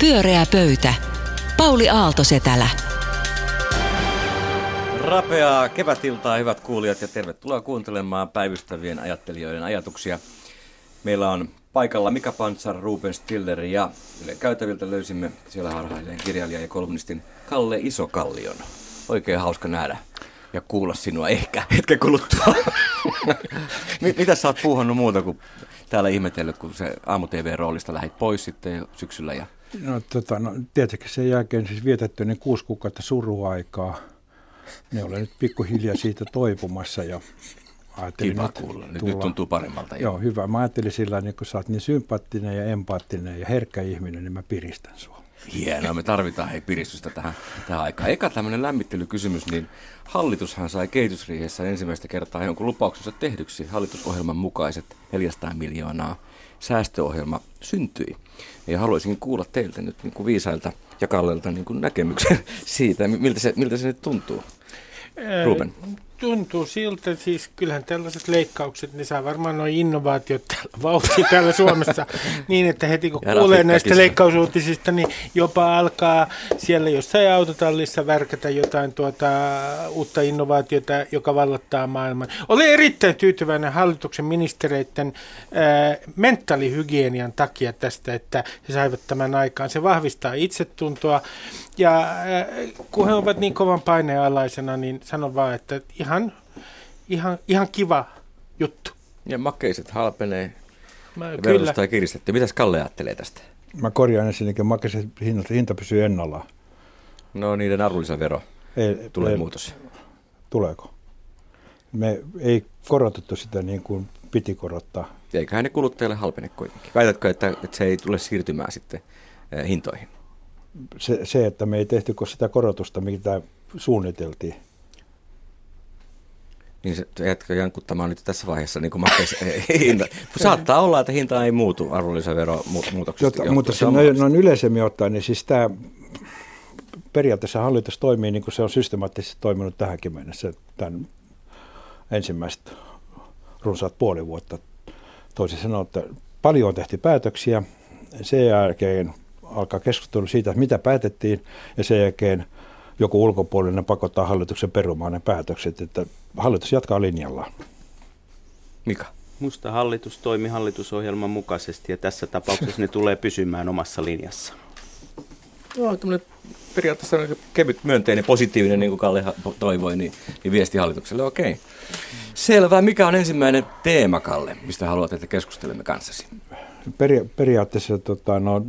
Pyöreä pöytä. Pauli Aaltosetälä. Rapeaa kevätiltaa, hyvät kuulijat, ja tervetuloa kuuntelemaan päivystävien ajattelijoiden ajatuksia. Meillä on paikalla Mika Pantsar, Ruben Stiller ja Yle käytäviltä löysimme siellä harhailleen kirjailija ja kolumnistin Kalle Isokallion. Oikein hauska nähdä ja kuulla sinua ehkä hetken kuluttua. Mitä sä oot puuhannut muuta kuin täällä ihmetellyt, kun se aamu-tv-roolista lähit pois sitten syksyllä ja No, tota, no tietenkin sen jälkeen siis vietetty ne kuusi kuukautta suruaikaa. Ne olen nyt pikkuhiljaa siitä toipumassa ja ajattelin Kiva nyt kuulla. Nyt, tulla, nyt tuntuu paremmalta. Jo. Joo, hyvä. Mä ajattelin sillä niin kun sä oot niin sympaattinen ja empaattinen ja herkkä ihminen, niin mä piristän sua. Hienoa, me tarvitaan hei piristystä tähän, tähän aikaan. Eka tämmöinen lämmittelykysymys, niin hallitushan sai kehitysriihessä ensimmäistä kertaa jonkun lupauksensa tehdyksi hallitusohjelman mukaiset 400 miljoonaa säästöohjelma syntyi. Ja haluaisin kuulla teiltä nyt niin kuin viisailta ja Kallelta niin kuin näkemyksen siitä, miltä se, miltä se nyt tuntuu. Ruben tuntuu siltä, siis kyllähän tällaiset leikkaukset, ne saa varmaan noin innovaatiot vauhtia täällä Suomessa niin, että heti kun kuulee näistä leikkausuutisista, niin jopa alkaa siellä jossain autotallissa värkätä jotain tuota uutta innovaatiota, joka vallottaa maailman. Olen erittäin tyytyväinen hallituksen ministereiden äh, mentaalihygienian takia tästä, että he saivat tämän aikaan. Se vahvistaa itsetuntoa ja äh, kun he ovat niin kovan paineen alaisena, niin sanon vaan, että ihan, ihan, ihan kiva juttu. Ja makeiset halpenee. Mä, ja kyllä. kiristetty. Mitäs Kalle ajattelee tästä? Mä korjaan ensinnäkin, makeiset hinta, hinta pysyy ennallaan. No niiden arvonlisävero. Ei, tulee ei, muutos. Tuleeko? Me ei korotettu sitä niin kuin piti korottaa. Eiköhän ne kuluttajalle halpene kuitenkin. Väitätkö, että, että se ei tule siirtymään sitten eh, hintoihin? Se, se, että me ei tehty sitä korotusta, mitä suunniteltiin niin se jätkö jankuttamaan nyt tässä vaiheessa niin hinta. Saattaa olla, että hinta ei muutu arvonlisävero muutoksesta. Jota, mutta se noin, noin yleisemmin ottaen, niin siis tämä periaatteessa hallitus toimii niin kuin se on systemaattisesti toiminut tähänkin mennessä tämän ensimmäistä runsaat puoli vuotta. Toisin sanoen, että paljon on tehty päätöksiä, sen jälkeen alkaa keskustelu siitä, mitä päätettiin, ja sen jälkeen – joku ulkopuolinen pakottaa hallituksen perumaan ne päätökset, että hallitus jatkaa linjallaan. Mika? Musta hallitus toimi hallitusohjelman mukaisesti ja tässä tapauksessa ne tulee pysymään omassa linjassa. Joo, tämmöinen periaatteessa kevyt, myönteinen, positiivinen, niin kuin Kalle toivoi, niin, niin viesti hallitukselle, okei. Okay. Selvä. Mikä on ensimmäinen teema, Kalle, mistä haluat, että keskustelemme kanssasi? Peri- periaatteessa tota, no,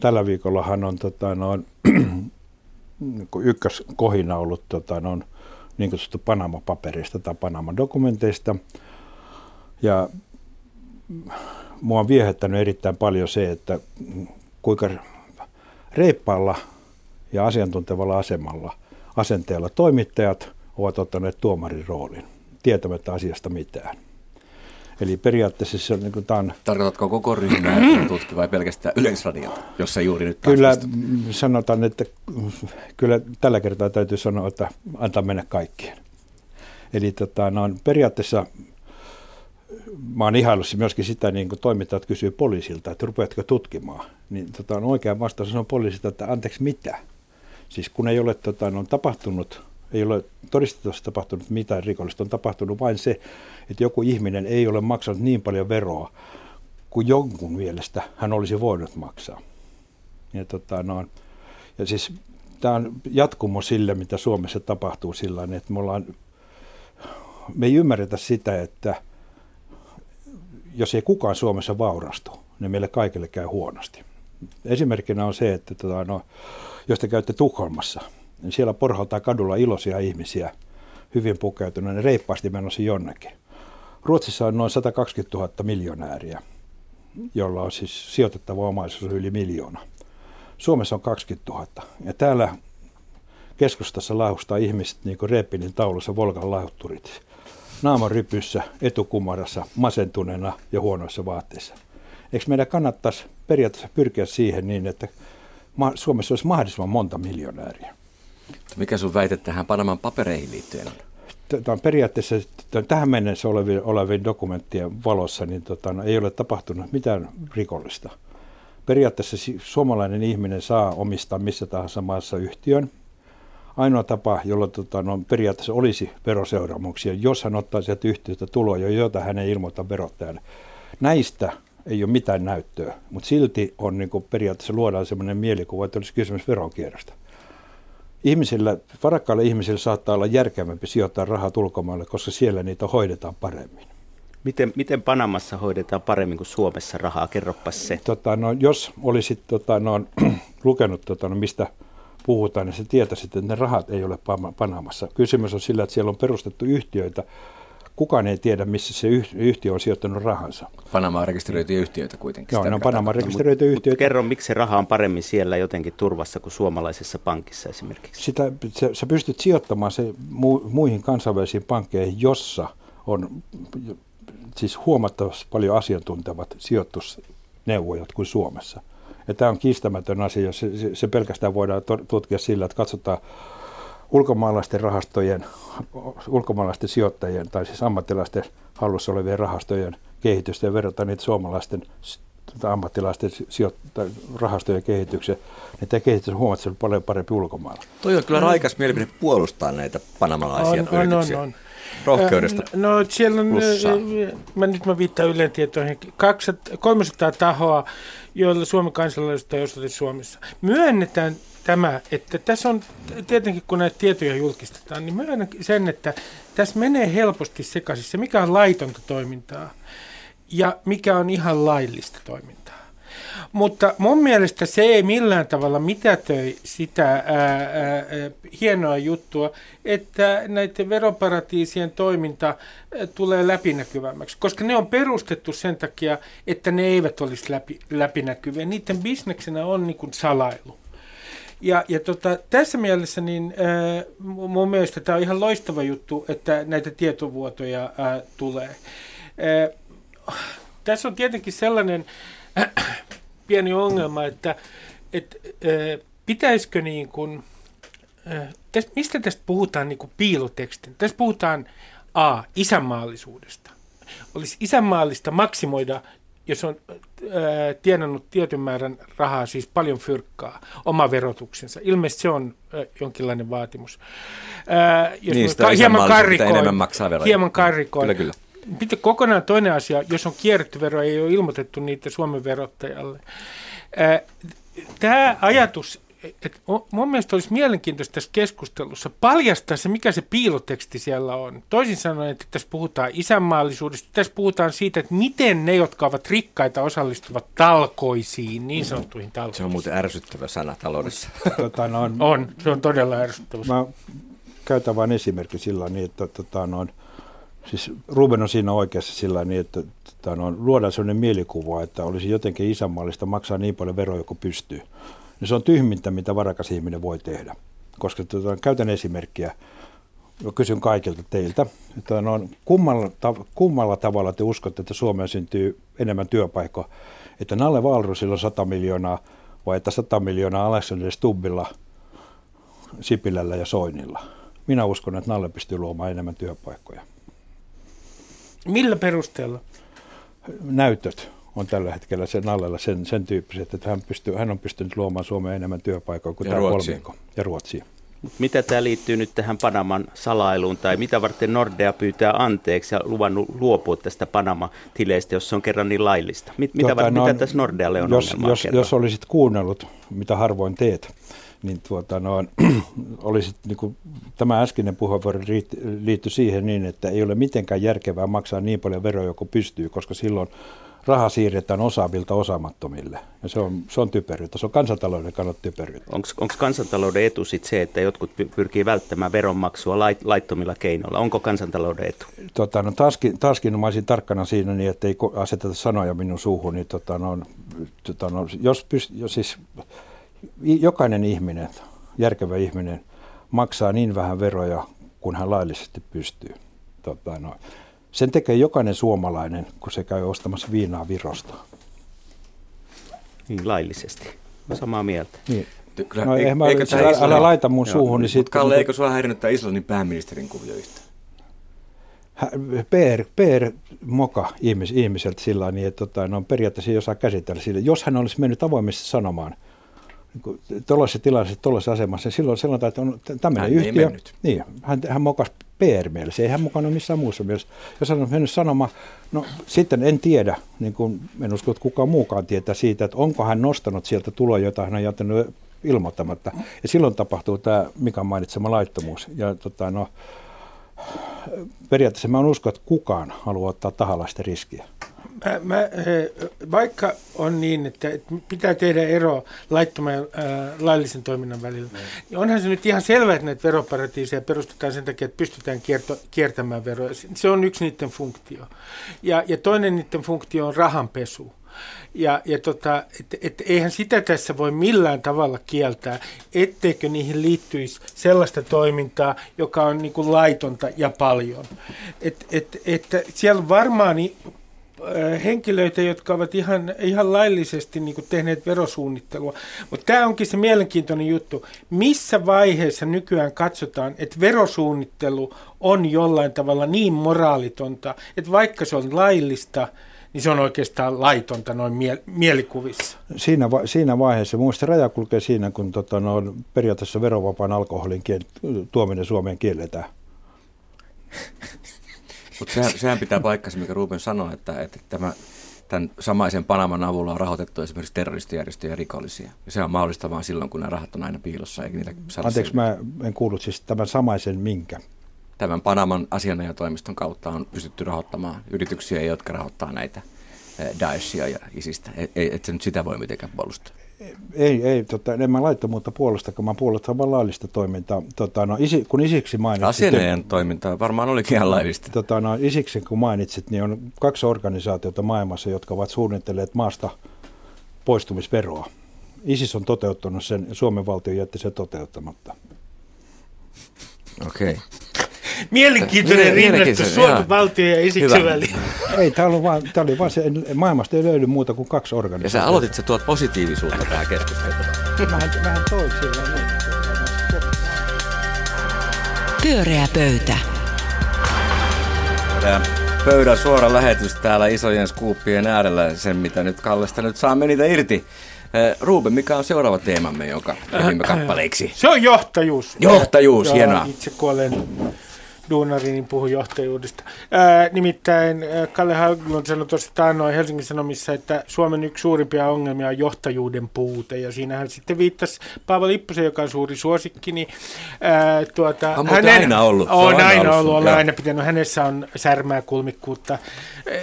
tällä viikollahan on tota, no, ykköskohina ollut tota, no, niin kutsuttu Panama-paperista tai Panama-dokumenteista. Ja mua on viehättänyt erittäin paljon se, että kuinka reippaalla ja asiantuntevalla asemalla asenteella toimittajat ovat ottaneet tuomarin roolin, tietämättä asiasta mitään. Eli periaatteessa se on, niin kuin, on... Tarkoitatko koko ryhmää tutki vai pelkästään Yleisradiota, jossa juuri nyt Kyllä sanotaan, että kyllä tällä kertaa täytyy sanoa, että antaa mennä kaikkien. Eli tota, no, periaatteessa mä oon ihailussa myöskin sitä, niin kuin toimittajat kysyy poliisilta, että rupeatko tutkimaan. Niin tota, on oikea vastaus on poliisilta, että anteeksi mitä? Siis kun ei ole tota, on tapahtunut ei ole todistettavasti tapahtunut mitään rikollista, on tapahtunut vain se, että joku ihminen ei ole maksanut niin paljon veroa kuin jonkun mielestä hän olisi voinut maksaa. Ja, tota, no, ja siis tämä on jatkumo sille, mitä Suomessa tapahtuu sillä että me, ollaan, me ei ymmärretä sitä, että jos ei kukaan Suomessa vaurastu, niin meille kaikille käy huonosti. Esimerkkinä on se, että tota, no, jos te käytte Tukholmassa – niin siellä porhaltaa kadulla iloisia ihmisiä, hyvin pukeutuneena, reippaasti menossa jonnekin. Ruotsissa on noin 120 000 miljonääriä, jolla on siis sijoitettava omaisuus yli miljoona. Suomessa on 20 000. Ja täällä keskustassa lahustaa ihmiset niin kuin Reepinin taulussa Volkan lahutturit. Naaman rypyssä, etukumarassa, masentuneena ja huonoissa vaatteissa. Eikö meidän kannattaisi periaatteessa pyrkiä siihen niin, että Suomessa olisi mahdollisimman monta miljonääriä? Mikä sun väite tähän Panaman papereihin liittyen on? Tämä on periaatteessa tähän mennessä olevien, olevien dokumenttien valossa niin tota, no, ei ole tapahtunut mitään rikollista. periaatteessa suomalainen ihminen saa omistaa missä tahansa maassa yhtiön. Ainoa tapa, jolla tota, no, periaatteessa olisi veroseuraamuksia, jos hän ottaa sieltä yhtiöstä tuloja, joita hän ei ilmoita verottajalle. Näistä ei ole mitään näyttöä, mutta silti on niin kuin periaatteessa luodaan sellainen mielikuva, että olisi kysymys veronkierrosta. Ihmisillä, varakkailla ihmisillä saattaa olla järkevämpi sijoittaa rahaa ulkomaille, koska siellä niitä hoidetaan paremmin. Miten, miten Panamassa hoidetaan paremmin kuin Suomessa rahaa? Kerropas se. Tota, no, jos olisit tota, no, lukenut, tota, no, mistä puhutaan, niin sä tietäisit, että ne rahat ei ole Panamassa. Kysymys on sillä, että siellä on perustettu yhtiöitä, kukaan ei tiedä, missä se yhtiö on sijoittanut rahansa. Panama rekisteröityjä yhtiöitä kuitenkin. Joo, ne on Panama rekisteröityjä yhtiöitä. Mutta kerro, miksi se raha on paremmin siellä jotenkin turvassa kuin suomalaisessa pankissa esimerkiksi? Sitä, sä, sä pystyt sijoittamaan se mu, muihin kansainvälisiin pankkeihin, jossa on siis huomattavasti paljon asiantuntevat sijoitusneuvojat kuin Suomessa. Ja tämä on kiistämätön asia, se, se pelkästään voidaan tutkia sillä, että katsotaan ulkomaalaisten rahastojen, ulkomaalaisten sijoittajien tai siis ammattilaisten hallussa olevien rahastojen kehitystä ja verrata niitä suomalaisten ammattilaisten sijoitta- rahastojen kehitykseen, niin tämä kehitys on huomattavasti paljon parempi ulkomailla. Toi on kyllä raikas mielipide puolustaa näitä panamalaisia on, yrityksiä. On, on, on. Rohkeudesta No siellä on, mä nyt mä viittaan Ylen tietoihin, 200, 300 tahoa, joilla Suomen kansalaisuus on osoitettu Suomessa. Myönnetään tämä, että tässä on tietenkin kun näitä tietoja julkistetaan, niin myönnän sen, että tässä menee helposti sekaisin se, mikä on laitonta toimintaa ja mikä on ihan laillista toimintaa. Mutta mun mielestä se ei millään tavalla mitätöi sitä ää, ää, hienoa juttua, että näiden veroparatiisien toiminta tulee läpinäkyvämmäksi, koska ne on perustettu sen takia, että ne eivät olisi läpi, läpinäkyviä. Niiden bisneksenä on niin kuin salailu. Ja, ja tota, tässä mielessä niin, ää, mun mielestä tämä on ihan loistava juttu, että näitä tietovuotoja ää, tulee. Ää, tässä on tietenkin sellainen äh, pieni ongelma, että et, äh, pitäisikö niin kuin, äh, tästä, mistä tästä puhutaan niin kuin piilotekstin? Tässä puhutaan A, isänmaallisuudesta. Olisi isänmaallista maksimoida jos on ää, tienannut tietyn määrän rahaa, siis paljon fyrkkaa, oma verotuksensa. Ilmeisesti se on ää, jonkinlainen vaatimus. Ää, jos niin, ka- hieman karrikoin, enemmän maksaa veroja. Hieman karrikoin. Kyllä, kyllä. Sitten kokonaan toinen asia, jos on kierretty vero, ei ole ilmoitettu niitä Suomen verottajalle. Tämä ajatus, että mun mielestä olisi mielenkiintoista tässä keskustelussa paljastaa se, mikä se piiloteksti siellä on. Toisin sanoen, että tässä puhutaan isänmaallisuudesta, tässä puhutaan siitä, että miten ne, jotka ovat rikkaita, osallistuvat talkoisiin, niin sanottuihin talkoisiin. Se on muuten ärsyttävä sana taloudessa. Tota, no, on, se on todella ärsyttävä. Mä käytän vain esimerkki sillä niin, että tota, noin, Siis Ruben on siinä oikeassa sillä niin, että, että no, luodaan sellainen mielikuva, että olisi jotenkin isänmaallista maksaa niin paljon veroja kuin pystyy. No, se on tyhmintä, mitä varakas ihminen voi tehdä. Koska tuota, käytän esimerkkiä, kysyn kaikilta teiltä, että no, kummalla, kummalla tavalla te uskotte, että Suomeen syntyy enemmän työpaikkoja, että Nalle Valrusilla on 100 miljoonaa vai että 100 miljoonaa Alexander Stubbilla, Sipilällä ja Soinilla. Minä uskon, että Nalle pystyy luomaan enemmän työpaikkoja. Millä perusteella? Näytöt on tällä hetkellä sen allella sen, sen tyyppiset, että hän, pystyy, hän on pystynyt luomaan Suomeen enemmän työpaikkoja kuin ja tämä kolmikko. Ja Ruotsia. Mitä tämä liittyy nyt tähän Panaman salailuun, tai mitä varten Nordea pyytää anteeksi ja luvannut luopua tästä Panama-tileistä, jos se on kerran niin laillista? Mit, mitä, tota, var, no, mitä tässä Nordealle on jos, jos, jos olisit kuunnellut, mitä harvoin teet, niin tuota, no, olisi, niin kuin, tämä äskeinen puheenvuoro liittyi siihen niin, että ei ole mitenkään järkevää maksaa niin paljon veroja kuin pystyy, koska silloin raha siirretään osaavilta osaamattomille. Ja se on, se on typeryyttä. Se on kansantalouden kannalta typeryyttä. Onko kansantalouden etu sit se, että jotkut pyrkii välttämään veronmaksua lait, laittomilla keinoilla? Onko kansantalouden etu? Tota, no, taaskin, taaskin mä olisin tarkkana siinä, niin, että ei aseteta sanoja minun suuhun. Niin, tota, no, tota, no, jos, pyst, jos siis jokainen ihminen, järkevä ihminen, maksaa niin vähän veroja, kun hän laillisesti pystyy. Tota, no, sen tekee jokainen suomalainen, kun se käy ostamassa viinaa Virosta. Niin, laillisesti. Samaa mieltä. Niin. Kyllä, no, eikö, mä, eikö älä, älä laita mun suuhun. Niin sit, Kalle, kun... eikö sua häirinyt tämä Islannin pääministerin kuvio yhtään? PR, PR moka ihmis, ihmiseltä sillä niin, että tota, no, periaatteessa ei osaa käsitellä sille. Jos hän olisi mennyt avoimesti sanomaan, niin tuollaisessa tilanteessa, tuollaisessa asemassa, niin silloin sanotaan, että on tämmöinen hän yhtiö. Niin, hän, hän mokasi PR-mielessä, ei hän mukana missään muussa mielessä. Jos hän on mennyt sanomaan, no sitten en tiedä, niin kuin en usko, että kukaan muukaan tietää siitä, että onko hän nostanut sieltä tuloja, jota hän on jättänyt ilmoittamatta. Ja silloin tapahtuu tämä Mikan mainitsema laittomuus. Ja tota, no, periaatteessa mä en usko, että kukaan haluaa ottaa tahalaista riskiä. Mä, mä, vaikka on niin, että, pitää tehdä ero laittoman ja laillisen toiminnan välillä, mm. niin onhan se nyt ihan selvä, että näitä veroparatiiseja perustetaan sen takia, että pystytään kierto, kiertämään veroja. Se on yksi niiden funktio. Ja, ja toinen niiden funktio on rahanpesu. Ja, ja tota, et, et, eihän sitä tässä voi millään tavalla kieltää, etteikö niihin liittyisi sellaista toimintaa, joka on niin kuin laitonta ja paljon. Et, et, että siellä varmaan henkilöitä, jotka ovat ihan, ihan laillisesti niin kuin tehneet verosuunnittelua. Mutta tämä onkin se mielenkiintoinen juttu. Missä vaiheessa nykyään katsotaan, että verosuunnittelu on jollain tavalla niin moraalitonta, että vaikka se on laillista, niin se on oikeastaan laitonta noin mie- mielikuvissa. Siinä, va- siinä vaiheessa, muista raja kulkee siinä, kun tota, no, periaatteessa verovapaan alkoholin kiel- tuominen Suomeen kielletään. Mutta sehän, sehän pitää paikkansa, mikä Ruben sanoi, että, että tämä, tämän samaisen Panaman avulla on rahoitettu esimerkiksi terroristijärjestöjä ja rikollisia. Ja se on mahdollista vain silloin, kun nämä rahat on aina piilossa, eikä niitä Anteeksi, mä en kuullut siis tämän samaisen minkä? Tämän Panaman asianajatoimiston kautta on pystytty rahoittamaan yrityksiä, jotka rahoittaa näitä eh, Daeshia ja ISIStä. Ei, et se nyt sitä voi mitenkään puolustaa. Ei, ei tota, en mä laittomuutta puolesta, kun mä puolustan vain laillista toimintaa. Tota, no, isi, kun isiksi mainitsit... Asianajan toiminta varmaan olikin ihan laillista. Tota, no, isiksi kun mainitsit, niin on kaksi organisaatiota maailmassa, jotka ovat suunnitelleet maasta poistumisveroa. ISIS on toteuttanut sen, Suomen valtio jätti sen toteuttamatta. Okei. Okay. Mielenkiintoinen rinnastus Suomen valtio ja isiksi väliin. Ei, tämä oli, vaan, tämä oli vaan se, maailmasta ei löydy muuta kuin kaksi organisaatiota. Ja sä aloitit se tuot positiivisuutta tähän keskusteluun. Vähän, vähän toin sillä Pyöreä pöytä. Tämä pöydän suora lähetys täällä isojen skuuppien äärellä, sen mitä nyt Kallesta nyt saa niitä irti. Ruben, mikä on seuraava teemamme, jonka otimme kappaleiksi? Se on johtajuus. Johtajuus, Joo, hienoa. Itse kuolen duunari, niin puhu johtajuudesta. Ää, nimittäin Kalle Haglund sanoi tuossa taannoin Helsingin Sanomissa, että Suomen yksi suurimpia ongelmia on johtajuuden puute. Ja siinähän sitten viittasi Paavo Lipposen, joka on suuri suosikki. Niin, ää, tuota, on hänen, aina ollut. On, on aina, aina ollut, olen aina pitänyt. Hänessä on särmää kulmikkuutta,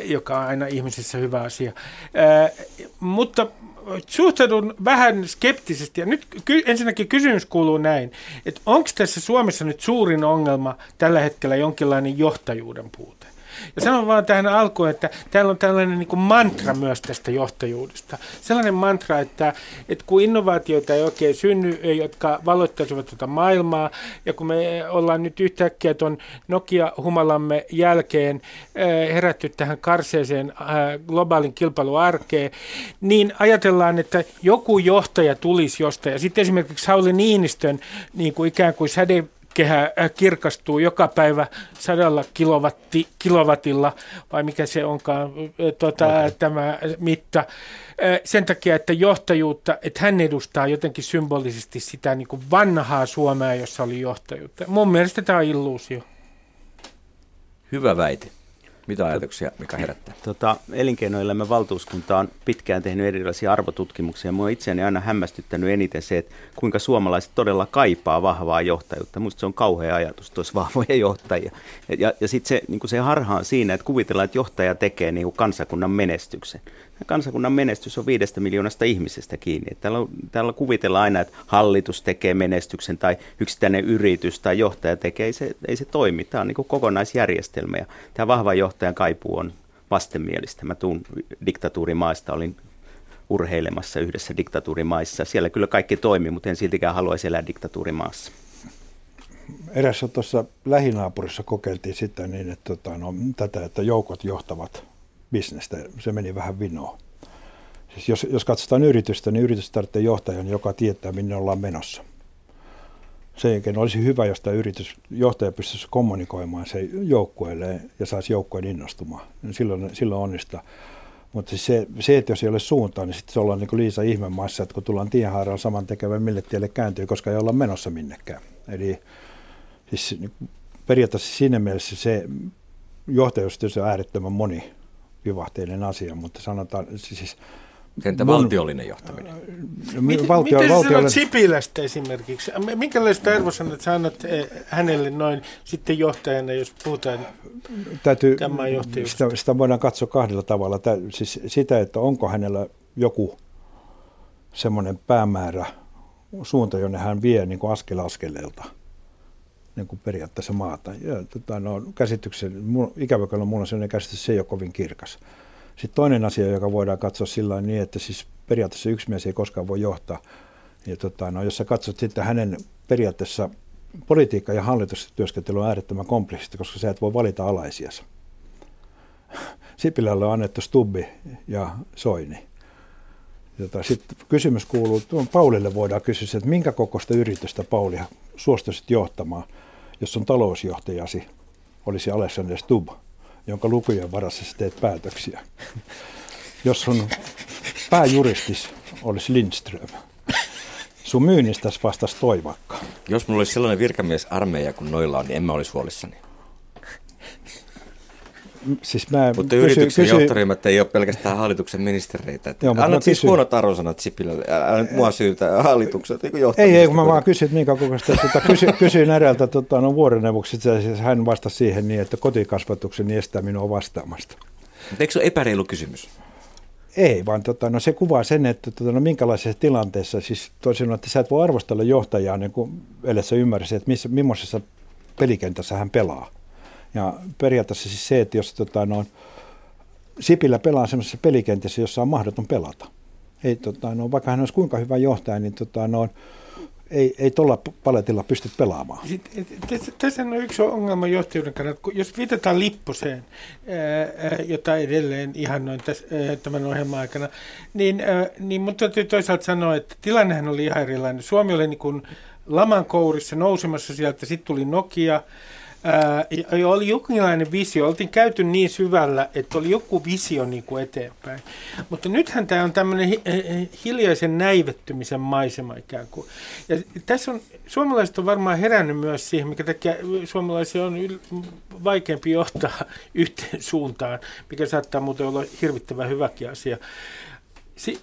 joka on aina ihmisissä hyvä asia. Ää, mutta suhtaudun vähän skeptisesti. Ja nyt ky- ensinnäkin kysymys kuuluu näin, että onko tässä Suomessa nyt suurin ongelma tällä hetkellä jonkinlainen johtajuuden puute? Ja sanon vaan tähän alkuun, että täällä on tällainen niin kuin mantra myös tästä johtajuudesta. Sellainen mantra, että, että kun innovaatioita ei oikein synny, jotka valoittaisivat tuota maailmaa, ja kun me ollaan nyt yhtäkkiä tuon Nokia-humalamme jälkeen herätty tähän karseeseen globaalin kilpailuarkeen, niin ajatellaan, että joku johtaja tulisi jostain. Ja sitten esimerkiksi Sauli Niinistön niin kuin ikään kuin säde kehä äh, kirkastuu joka päivä sadalla kilowatti, kilowatilla, vai mikä se onkaan tuota, okay. tämä mitta, sen takia, että johtajuutta, että hän edustaa jotenkin symbolisesti sitä niin kuin vanhaa Suomea, jossa oli johtajuutta. Mun mielestä tämä on illuusio. Hyvä väite. Mitä ajatuksia, mikä herättää? Tota, elinkeinoelämän valtuuskunta on pitkään tehnyt erilaisia arvotutkimuksia. Mua itseäni aina hämmästyttänyt eniten se, että kuinka suomalaiset todella kaipaa vahvaa johtajuutta. Minusta se on kauhea ajatus, olisi vahvoja johtajia. Ja, ja, sitten se, niin se harha on siinä, että kuvitellaan, että johtaja tekee niin kansakunnan menestyksen kansakunnan menestys on viidestä miljoonasta ihmisestä kiinni. Täällä, on, täällä kuvitellaan aina, että hallitus tekee menestyksen tai yksittäinen yritys tai johtaja tekee. Ei se, ei se toimi. Tämä on niin kokonaisjärjestelmä ja tämä vahva johtajan kaipuu on vastenmielistä. Mä tuun diktatuurimaista, olin urheilemassa yhdessä diktatuurimaissa. Siellä kyllä kaikki toimii, mutta en siltikään haluaisi elää diktatuurimaassa. Erässä tuossa lähinaapurissa kokeiltiin sitä niin, että, tota, no, tätä, että joukot johtavat bisnestä. Se meni vähän vinoon. Siis jos, jos katsotaan yritystä, niin yritys tarvitsee johtajan, joka tietää, minne ollaan menossa. Sen jälkeen olisi hyvä, jos tämä yritysjohtaja pystyisi kommunikoimaan se joukkueelle ja saisi joukkueen innostumaan. Silloin, silloin onnistaa. Mutta siis se, se, että jos ei ole suuntaa, niin sitten ollaan niin kuin Liisa ihmemaassa, että kun tullaan tienhaaralla saman tekevän, mille tielle kääntyy, koska ei olla menossa minnekään. Eli siis niin periaatteessa siinä mielessä se johtajuus on äärettömän monivivahteinen asia, mutta sanotaan siis Entä valtiollinen johtaminen? Miten, valtio, miten valtio, sanot Sipilästä esimerkiksi? Minkälaista arvosanat sä annat eh, hänelle noin sitten johtajana, jos puhutaan Täytyy, sitä, sitä voidaan katsoa kahdella tavalla. Tä, siis sitä, että onko hänellä joku semmoinen päämäärä, suunta, jonne hän vie niin kuin askel askeleelta niin kuin periaatteessa maata. Ja, tota, no, käsityksen, ikävä kyllä mulla on sellainen käsitys, se ei ole kovin kirkas. Sitten toinen asia, joka voidaan katsoa sillä niin, että siis periaatteessa yksi mies ei koskaan voi johtaa. Ja tota, no, jos sä katsot sitten hänen periaatteessa politiikka- ja hallitustyöskentely on äärettömän kompleksista, koska sä et voi valita alaisias. Sipilälle on annettu Stubbi ja Soini. Sitten kysymys kuuluu, tuon Paulille voidaan kysyä, että minkä kokoista yritystä Pauli suostuisit johtamaan, jos on talousjohtajasi olisi Alexander Stubb jonka lukujen varassa sä teet päätöksiä. Jos sun pääjuristis olisi Lindström, sun myynnistä vastasi Toivakka. Jos mulla olisi sellainen virkamiesarmeija kuin noilla on, niin en mä olisi huolissani. Siis mä mutta kysy, yrityksen kysy... johtoryhmät ei ole pelkästään hallituksen ministereitä. Että Joo, annat siis kysy... huonot arvosanat Sipilälle, älä nyt mua syytä hallitukset niin Ei, ei, kun mä vaan kysyin, minkä kokoista. Tuota, kysy, kysyin eräältä tuota, no, vuoreneuvoksi, hän vastasi siihen niin, että kotikasvatuksen estää minua vastaamasta. Mutta eikö se ole epäreilu kysymys? Ei, vaan tota, no, se kuvaa sen, että tota, no, minkälaisessa tilanteessa, siis toisin että sä et voi arvostella johtajaa, niin kuin sä ymmärrät, että missä, millaisessa pelikentässä hän pelaa. Ja periaatteessa siis se, että jos tota, no, Sipilä pelaa sellaisessa pelikentissä, jossa on mahdoton pelata. Ei, tota, no, vaikka hän olisi kuinka hyvä johtaja, niin tota, no, ei, ei tuolla paletilla pysty pelaamaan. Tässä on yksi ongelma johtajuuden kannalta. Jos viitataan Lipposeen, jota edelleen ihan noin tämän ohjelman aikana, niin, niin mun täytyy toisaalta sanoa, että tilannehän oli ihan erilainen. Suomi oli niin kuin laman kourissa nousemassa sieltä, sitten tuli Nokia, Ää, oli jokinlainen visio. Oltiin käyty niin syvällä, että oli joku visio niin kuin eteenpäin. Mutta nythän tämä on tämmöinen hi- hiljaisen näivettymisen maisema ikään kuin. Ja tässä on, suomalaiset on varmaan herännyt myös siihen, mikä takia suomalaisia on yl- vaikeampi johtaa yhteen suuntaan, mikä saattaa muuten olla hirvittävän hyväkin asia. Si-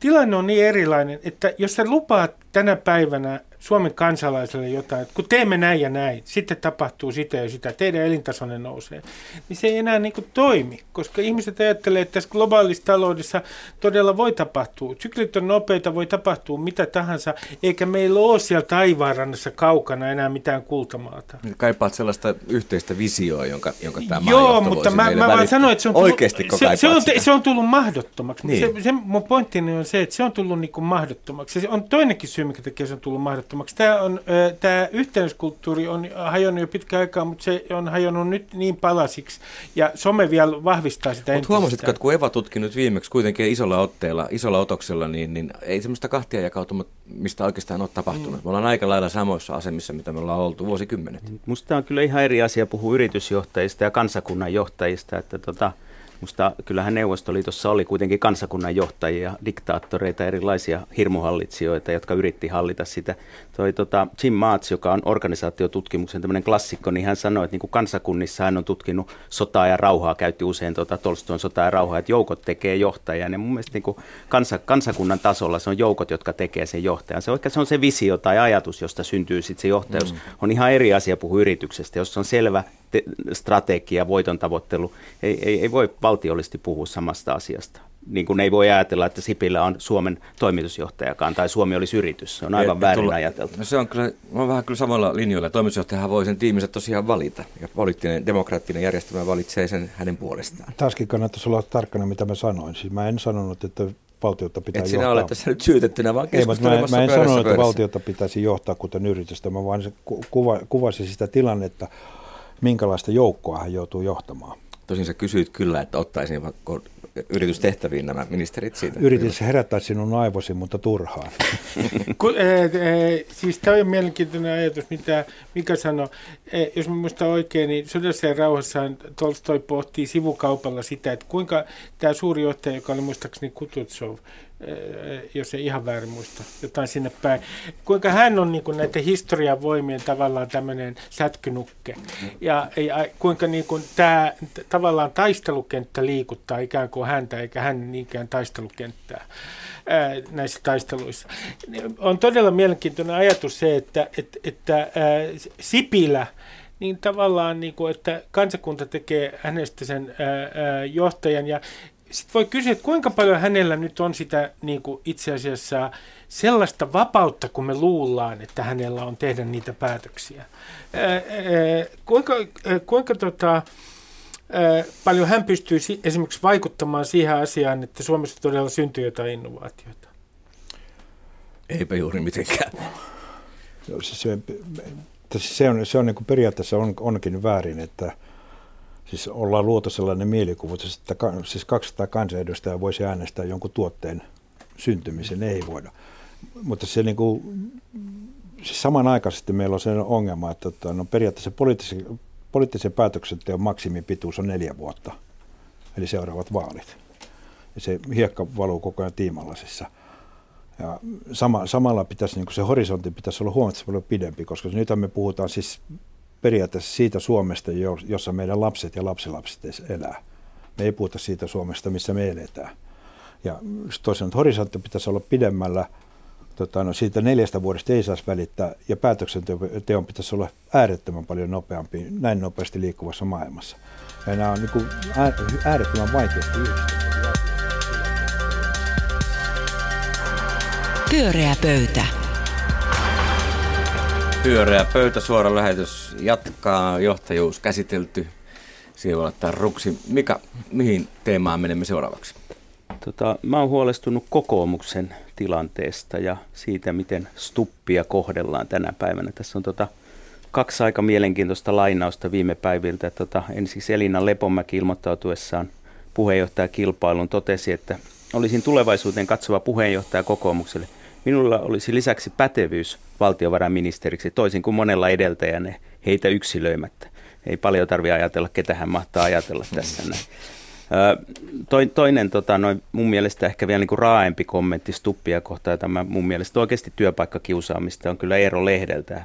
tilanne on niin erilainen, että jos sä lupaat tänä päivänä Suomen kansalaiselle jotain, että kun teemme näin ja näin, sitten tapahtuu sitä ja sitä, teidän elintasonne nousee, niin se ei enää niin kuin toimi, koska ihmiset ajattelee, että tässä globaalissa taloudessa todella voi tapahtua. Syklit on nopeita, voi tapahtua mitä tahansa, eikä meillä ole siellä taivaanrannassa kaukana enää mitään kultamaata. Kaipaat sellaista yhteistä visioa, jonka, jonka tämä Joo, mutta mä, mä vaan sanoin, että se on tullut, Oikeasti, se, se, on, se on tullut mahdottomaksi. Niin. Se, se, mun pointtini on se, että se on tullut niin kuin mahdottomaksi. Se on toinenkin syy, mikä tekee sen tullut mahdottomaksi. Tämä, on, tämä yhteiskulttuuri on hajonnut jo pitkään aikaa, mutta se on hajonnut nyt niin palasiksi, ja some vielä vahvistaa sitä Mutta huomasitko, että kun Eva tutki nyt viimeksi kuitenkin isolla otteella, isolla otoksella, niin, niin ei semmoista kahtia jakautumista mistä oikeastaan ole tapahtunut. Mm. Me ollaan aika lailla samoissa asemissa, mitä me ollaan oltu vuosikymmenet. Musta on kyllä ihan eri asia puhua yritysjohtajista ja kansakunnan johtajista, että tota, Musta kyllähän Neuvostoliitossa oli kuitenkin kansakunnan johtajia, diktaattoreita, erilaisia hirmuhallitsijoita, jotka yritti hallita sitä. Toi, tota, Jim Maats, joka on organisaatiotutkimuksen tämmöinen klassikko, niin hän sanoi, että niin kuin kansakunnissa hän on tutkinut sotaa ja rauhaa, käytti usein tota Tolstoin sotaa ja rauhaa, että joukot tekee johtajan. Ja mun mielestä niin kuin kansa, kansakunnan tasolla se on joukot, jotka tekee sen johtajan. Se, oikein, se on se visio tai ajatus, josta syntyy sitten se johtajuus. Mm. On ihan eri asia puhua yrityksestä, jos on selvä te- strategia, voiton tavoittelu. Ei, ei, ei voi valtiollisesti puhua samasta asiasta. Niin kuin ei voi ajatella, että Sipilä on Suomen toimitusjohtajakaan tai Suomi olisi yritys. Se on aivan väärin tulla, ajateltu. No se on kyllä, mä olen vähän kyllä samalla linjoilla. Toimitusjohtajahan voi sen tiiminsä tosiaan valita. Ja poliittinen, demokraattinen järjestelmä valitsee sen hänen puolestaan. Taaskin kannattaisi olla tarkkana, mitä mä sanoin. Siis mä en sanonut, että valtiota pitää Et sinä johtaa. olet tässä nyt syytettynä, vaan Ei, mutta mä, mä en sanonut, että valtiota pitäisi johtaa kuten yritystä. Mä vaan kuva, kuvasin sitä tilannetta, minkälaista joukkoa hän joutuu johtamaan. Tosin sä kysyit kyllä, että ottaisin yritystehtäviin nämä ministerit siitä. Yritin herättää sinun aivosi, mutta turhaan. Ku, e, e, siis tämä on mielenkiintoinen ajatus, mitä Mika sanoi. E, jos mä muistan oikein, niin sodassa ja rauhassaan Tolstoi pohtii sivukaupalla sitä, että kuinka tämä suuri johtaja, joka oli muistaakseni Kututsov, jos ei ihan väärin muista, jotain sinne päin. Kuinka hän on niin kuin näiden historian voimien tavallaan tämmöinen sätkynukke. Ja, ja kuinka niin kuin tämä tavallaan taistelukenttä liikuttaa ikään kuin häntä, eikä hän niinkään taistelukenttää ää, näissä taisteluissa. On todella mielenkiintoinen ajatus se, että, että, että ää, Sipilä, niin tavallaan, niin kuin, että kansakunta tekee hänestä sen ää, johtajan ja sitten voi kysyä, että kuinka paljon hänellä nyt on sitä niin kuin itse asiassa sellaista vapautta, kun me luullaan, että hänellä on tehdä niitä päätöksiä. Ää, ää, kuinka ää, kuinka tota, ää, paljon hän pystyy si- esimerkiksi vaikuttamaan siihen asiaan, että Suomessa todella syntyy jotain innovaatioita? Eipä juuri mitenkään. No, se, se, se on, se on niin kuin periaatteessa on, onkin väärin, että – siis ollaan luotu sellainen mielikuva, että siis 200 kansanedustajaa voisi äänestää jonkun tuotteen syntymisen, ei voida. Mutta se niin kuin, siis samanaikaisesti meillä on se ongelma, että, että no periaatteessa poliittisen, poliittisen päätöksenteon maksimipituus on neljä vuotta, eli seuraavat vaalit. Ja se hiekka valuu koko ajan tiimallasissa. Ja sama, samalla pitäisi, niin se horisontti pitäisi olla huomattavasti paljon pidempi, koska nyt me puhutaan siis periaatteessa siitä Suomesta, jossa meidän lapset ja lapsilapset elää. Me ei puhuta siitä Suomesta, missä me eletään. Ja toisaalta horisontti pitäisi olla pidemmällä, tota, no siitä neljästä vuodesta ei saisi välittää, ja päätöksenteon pitäisi olla äärettömän paljon nopeampi näin nopeasti liikkuvassa maailmassa. Ja nämä on niin kuin äärettömän vaikeasti. Pyöreä pöytä. Pyöreä pöytä, suora lähetys jatkaa, johtajuus käsitelty. Siihen voi laittaa ruksi. Mika, mihin teemaan menemme seuraavaksi? Tota, mä oon huolestunut kokoomuksen tilanteesta ja siitä, miten stuppia kohdellaan tänä päivänä. Tässä on tota, kaksi aika mielenkiintoista lainausta viime päiviltä. Tota, ensiksi Elina Lepomäki ilmoittautuessaan puheenjohtajakilpailun totesi, että olisin tulevaisuuteen katsova puheenjohtaja kokoomukselle – Minulla olisi lisäksi pätevyys valtiovarainministeriksi, toisin kuin monella edeltäjänne heitä yksilöimättä. Ei paljon tarvitse ajatella, ketä hän mahtaa ajatella tässä näin. Toinen tota, noin, mun mielestä ehkä vielä niin kuin raaempi kommentti Stuppia kohtaan, tämä mun mielestä oikeasti työpaikkakiusaamista on kyllä Eero Lehdeltä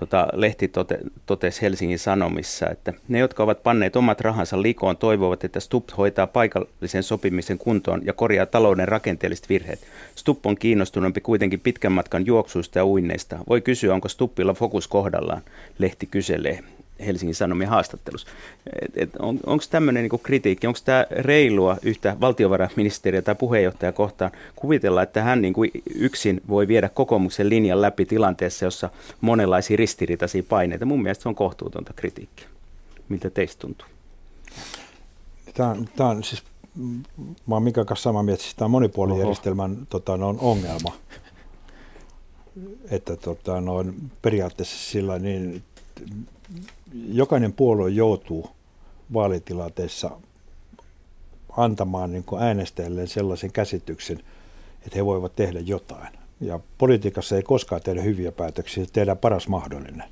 tota, lehti tote, totesi Helsingin Sanomissa, että ne, jotka ovat panneet omat rahansa likoon, toivovat, että Stupp hoitaa paikallisen sopimisen kuntoon ja korjaa talouden rakenteelliset virheet. Stupp on kiinnostunumpi kuitenkin pitkän matkan juoksuista ja uinneista. Voi kysyä, onko Stuppilla fokus kohdallaan, lehti kyselee. Helsingin Sanomien haastattelussa. on, onko tämmöinen niin kritiikki, onko tämä reilua yhtä valtiovarainministeriä tai puheenjohtaja kohtaan kuvitella, että hän niin kuin yksin voi viedä kokoomuksen linjan läpi tilanteessa, jossa monenlaisia ristiriitaisia paineita. Mun mielestä se on kohtuutonta kritiikkiä. Miltä teistä tuntuu? Tämä on, tämä on siis, mä olen Mikan kanssa samaa mieltä, siis tämä monipuolijärjestelmän tota, on ongelma. Että tota, no, periaatteessa sillä niin jokainen puolue joutuu vaalitilanteessa antamaan niin äänestäjille sellaisen käsityksen, että he voivat tehdä jotain. Ja politiikassa ei koskaan tehdä hyviä päätöksiä, tehdään paras mahdollinen,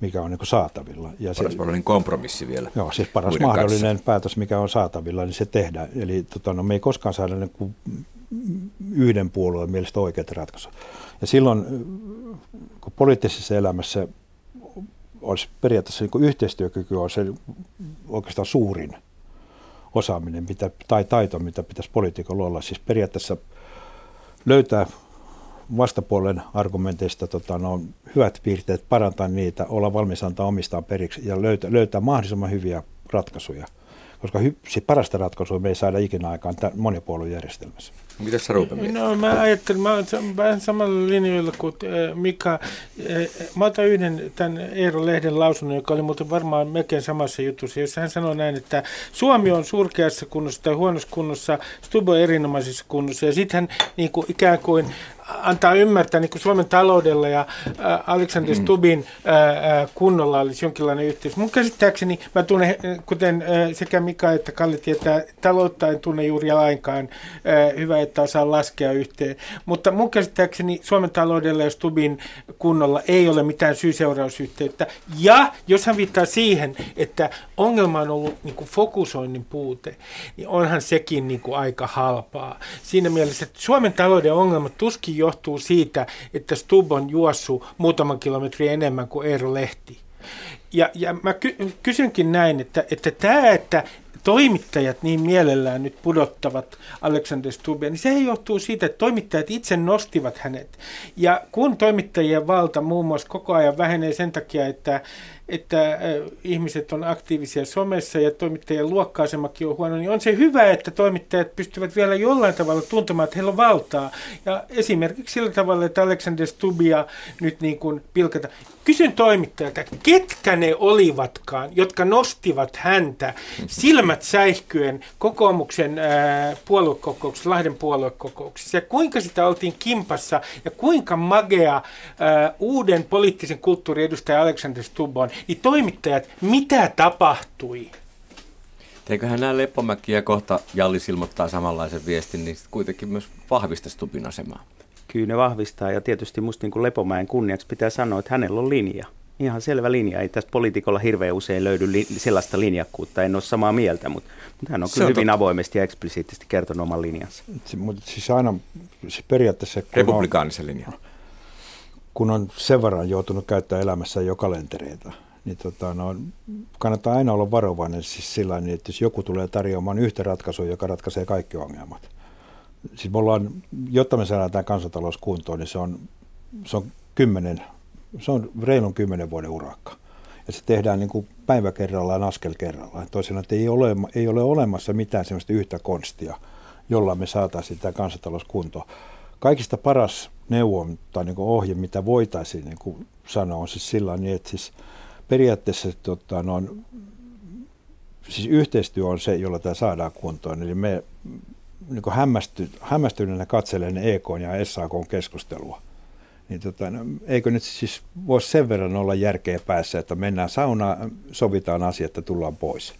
mikä on niin saatavilla. Ja paras se, mahdollinen kompromissi vielä. Joo, siis paras mahdollinen kanssa. päätös, mikä on saatavilla, niin se tehdään. Eli tota, no, me ei koskaan saada niin kuin yhden puolueen mielestä oikeat ratkaisut. Ja silloin, kun poliittisessa elämässä olisi periaatteessa niin yhteistyökyky on se oikeastaan suurin osaaminen mitä, tai taito, mitä pitäisi poliitikolla olla. Siis periaatteessa löytää vastapuolen argumenteista tota, no, hyvät piirteet, parantaa niitä, olla valmis antaa omistaan periksi ja löytää, löytää mahdollisimman hyviä ratkaisuja koska hy, parasta ratkaisua me ei saada ikinä aikaan monipuoluejärjestelmässä. Mitä sä No mä ajattelin, mä olen vähän samalla linjoilla kuin äh, Mika. Äh, mä otan yhden tämän Eero Lehden lausunnon, joka oli muuten varmaan melkein samassa jutussa, jossa hän sanoi näin, että Suomi on surkeassa kunnossa tai huonossa kunnossa, Stubo erinomaisessa kunnossa. Ja sitten hän niin kuin, ikään kuin antaa ymmärtää niin kuin Suomen taloudella ja Alexander mm. Stubin kunnolla olisi jonkinlainen yhteys. Mun käsittääkseni, mä tunnen, kuten sekä Mika että Kalle tietää, taloutta en tunne juuri lainkaan. Hyvä, että osaa laskea yhteen. Mutta mun käsittääkseni Suomen taloudella ja Stubin kunnolla ei ole mitään syy-seurausyhteyttä. Ja jos hän viittaa siihen, että ongelma on ollut niin kuin fokusoinnin puute, niin onhan sekin niin kuin aika halpaa. Siinä mielessä, että Suomen talouden ongelmat tuskin johtuu siitä, että Stub on juossut muutaman kilometrin enemmän kuin Eero Lehti. Ja, ja mä ky- kysynkin näin, että, että tämä, että toimittajat niin mielellään nyt pudottavat Alexander Stubbia, niin se johtuu siitä, että toimittajat itse nostivat hänet. Ja kun toimittajien valta muun muassa koko ajan vähenee sen takia, että, että ihmiset on aktiivisia somessa ja toimittajien luokka-asemakin on huono, niin on se hyvä, että toimittajat pystyvät vielä jollain tavalla tuntemaan, että heillä on valtaa. Ja esimerkiksi sillä tavalla, että Alexander Stubia nyt niin kuin pilkata. Kysyn toimittajalta, ketkä ne olivatkaan, jotka nostivat häntä silmät säihkyen kokoomuksen äh, puoluekokouksessa, Lahden puoluekokouksessa, ja kuinka sitä oltiin kimpassa, ja kuinka magea uuden poliittisen kulttuurin edustaja Alexander Stubb on, niin toimittajat, mitä tapahtui? Eiköhän nämä Leppomäki ja kohta Jallis ilmoittaa samanlaisen viestin, niin kuitenkin myös vahvista Stubin asemaa. Kyllä ne vahvistaa ja tietysti musta niin kuin Lepomäen kunniaksi pitää sanoa, että hänellä on linja. Ihan selvä linja. Ei tässä poliitikolla hirveän usein löydy li- sellaista linjakkuutta. En ole samaa mieltä, mutta, mutta hän on kyllä on hyvin totta. avoimesti ja eksplisiittisesti kertonut oman linjansa. Mutta siis aina siis periaatteessa... Republikaanisen linjan. Kun on sen verran joutunut käyttämään elämässä jo kalentereita, niin tota, no, kannattaa aina olla varovainen siis sillä niin, että jos joku tulee tarjoamaan yhtä ratkaisua, joka ratkaisee kaikki ongelmat. Siis me ollaan, jotta me saadaan tämä kansantalous kuntoon, niin se on, se on kymmenen, se on reilun kymmenen vuoden urakka. Ja se tehdään niin kuin päivä kerrallaan, askel kerrallaan. Toisin että ei ole, ei ole olemassa mitään sellaista yhtä konstia, jolla me saataisiin tämä kansantalous kuntoon. Kaikista paras neuvo tai niin ohje, mitä voitaisiin niin kuin sanoa, on siis sillä niin, että siis – periaatteessa tota, no, siis yhteistyö on se, jolla tämä saadaan kuntoon. Eli me niin hämmästy, hämmästyneenä katselen EK ja SAK keskustelua. Niin tota, no, eikö nyt siis voisi sen verran olla järkeä päässä, että mennään saunaan, sovitaan asiat ja tullaan pois.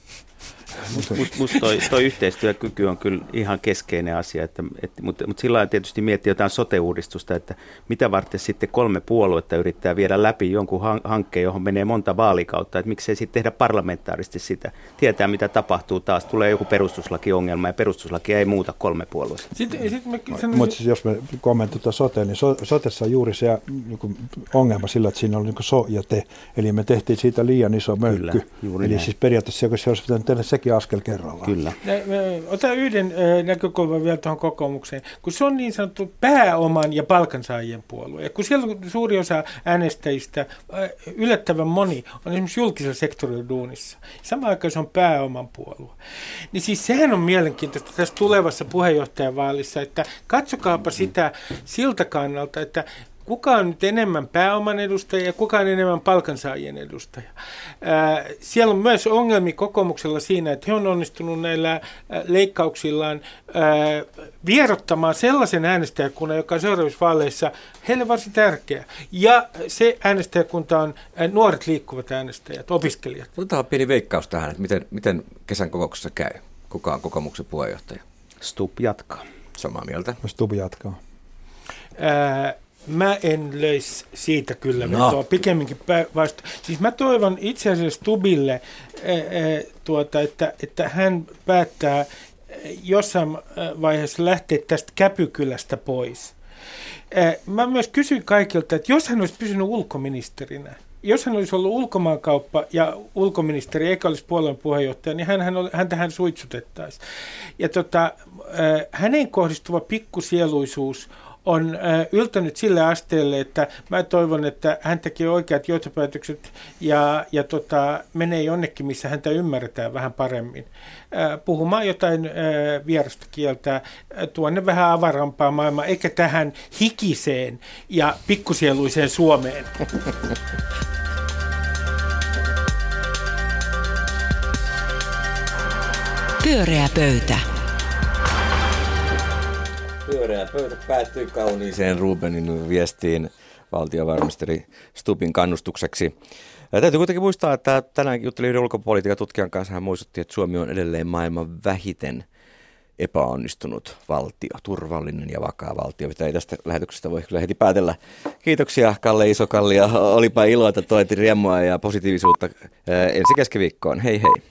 Musta must toi, toi yhteistyökyky on kyllä ihan keskeinen asia, että, että, mutta, mutta sillä tietysti miettii jotain sote-uudistusta, että mitä varten sitten kolme puoluetta yrittää viedä läpi jonkun hankkeen, johon menee monta vaalikautta, että miksei sitten tehdä parlamentaarisesti sitä. Tietää, mitä tapahtuu taas, tulee joku perustuslakiongelma ja perustuslaki ei muuta kolme puoluetta. Sitten, sitten me, sen... Mutta siis jos me kommentoitaan soteen, niin so, sotessa on juuri se niin ongelma sillä, että siinä oli niin so ja te, eli me tehtiin siitä liian iso möykky. Kyllä, eli näin. siis periaatteessa se olisi pitänyt tehdä sekin askel kerrallaan. Kyllä. Ota yhden näkökulman vielä tuohon kokoomukseen. Kun se on niin sanottu pääoman ja palkansaajien puolue, ja kun siellä on suuri osa äänestäjistä, yllättävän moni, on esimerkiksi julkisella sektorilla duunissa. Samaan aikaan se on pääoman puolue. Niin siis sehän on mielenkiintoista tässä tulevassa puheenjohtajavaalissa, että katsokaapa sitä siltä kannalta, että kuka on nyt enemmän pääoman edustaja ja kuka on enemmän palkansaajien edustaja. Ää, siellä on myös ongelmi kokoomuksella siinä, että he on onnistunut näillä leikkauksillaan ää, vierottamaan sellaisen äänestäjäkunnan, joka on seuraavissa vaaleissa heille varsin tärkeä. Ja se äänestäjäkunta on ää, nuoret liikkuvat äänestäjät, opiskelijat. Otetaan pieni veikkaus tähän, että miten, miten kesän kokouksessa käy. Kuka on kokoomuksen puheenjohtaja? Stup jatkaa. Samaa mieltä. Stup jatkaa. Ää, Mä en löisi siitä kyllä no. vetoa, pikemminkin vasta. Siis mä toivon itse asiassa Tubille, ää, tuota, että, että hän päättää jossain vaiheessa lähteä tästä käpykylästä pois. Mä myös kysyn kaikilta, että jos hän olisi pysynyt ulkoministerinä, jos hän olisi ollut ulkomaankauppa ja ulkoministeri eikä olisi puolueen puheenjohtaja, niin hän, hän, häntä hän suitsutettaisiin. Ja tota, hänen kohdistuva pikkusieluisuus on yltänyt sille asteelle, että mä toivon, että hän tekee oikeat johtopäätökset ja, ja tota, menee jonnekin, missä häntä ymmärretään vähän paremmin. Puhumaan jotain vierasta kieltä tuonne vähän avarampaa maailmaa, eikä tähän hikiseen ja pikkusieluiseen Suomeen. Pyöreä pöytä. Pyöreä pöytä päättyy kauniiseen Rubenin viestiin valtiovarmisteri Stupin kannustukseksi. Ja täytyy kuitenkin muistaa, että tänään juttelin yhden ulkopolitiikan tutkijan kanssa. Hän muistutti, että Suomi on edelleen maailman vähiten epäonnistunut valtio, turvallinen ja vakaa valtio, mitä ei tästä lähetyksestä voi kyllä heti päätellä. Kiitoksia Kalle Isokalli ja olipa ilo, että toitti riemua ja positiivisuutta ensi keskiviikkoon. Hei hei!